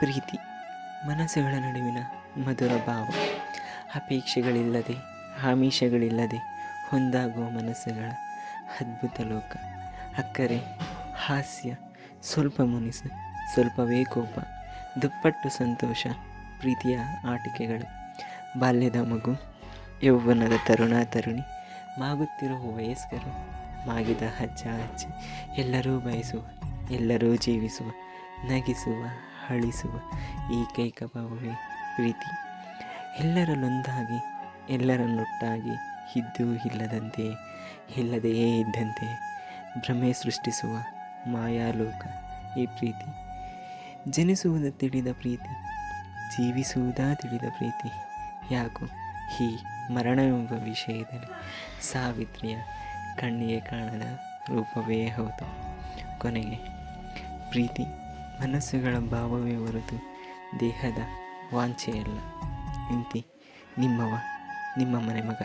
ಪ್ರೀತಿ, ಮನಸ್ಸುಗಳ ನಡುವಿನ ಮಧುರ ಭಾವ, ಅಪೇಕ್ಷೆಗಳಿಲ್ಲದೆ, ಆಮಿಷಗಳಿಲ್ಲದೆ ಹೊಂದಾಗುವ ಮನಸ್ಸುಗಳ ಅದ್ಭುತ ಲೋಕ. ಅಕ್ಕರೆ, ಹಾಸ್ಯ, ಸ್ವಲ್ಪ ಮುನಿಸು, ಸ್ವಲ್ಪವೇ ಕೋಪ, ದುಪ್ಪಟ್ಟು ಸಂತೋಷ, ಪ್ರೀತಿಯ ಆಟಿಕೆಗಳು. ಬಾಲ್ಯದ ಮಗು, ಯೌವನದ ತರುಣ ತರುಣಿ, ಮಾಗುತ್ತಿರುವ ವಯಸ್ಕರು, ಮಾಗಿದ ಅಜ್ಜ ಅಜ್ಜಿ ಎಲ್ಲರೂ ಬಯಸುವ, ಎಲ್ಲರೂ ಜೀವಿಸುವ, ನಗಿಸುವ ಅಳಿಸುವ ಏಕೈಕ ಭಾವವೇ ಪ್ರೀತಿ. ಎಲ್ಲರಲ್ಲೊಂದಾಗಿ ಎಲ್ಲರನ್ನೊಟ್ಟಾಗಿ ಇದ್ದೂ ಇಲ್ಲದಂತೆ ಇಲ್ಲದೆಯೇ ಇದ್ದಂತೆ ಭ್ರಮೆ ಸೃಷ್ಟಿಸುವ ಮಾಯಾಲೋಕ ಈ ಪ್ರೀತಿ. ಜನಿಸುವುದ ತಿಳಿದ ಪ್ರೀತಿ, ಜೀವಿಸುವುದಾ ತಿಳಿದ ಪ್ರೀತಿ. ಯಾಕೋ ಈ ಮರಣವೆಂಬ ವಿಷಯದಲ್ಲಿ ಸಾವಿತ್ರಿಯ ಕಣ್ಣಿಗೆ ಕಾಣದ ರೂಪವೇ ಹೌದು. ಕೊನೆಗೆ ಪ್ರೀತಿ. ಮನಸ್ಸುಗಳ ಭಾವವೇ ಹೊರತು ದೇಹದ ವಾಂಛೆಯಲ್ಲ. ಇಂತಿ ನಿಮ್ಮವ ನಿಮ್ಮ ಮನೆ ಮಗ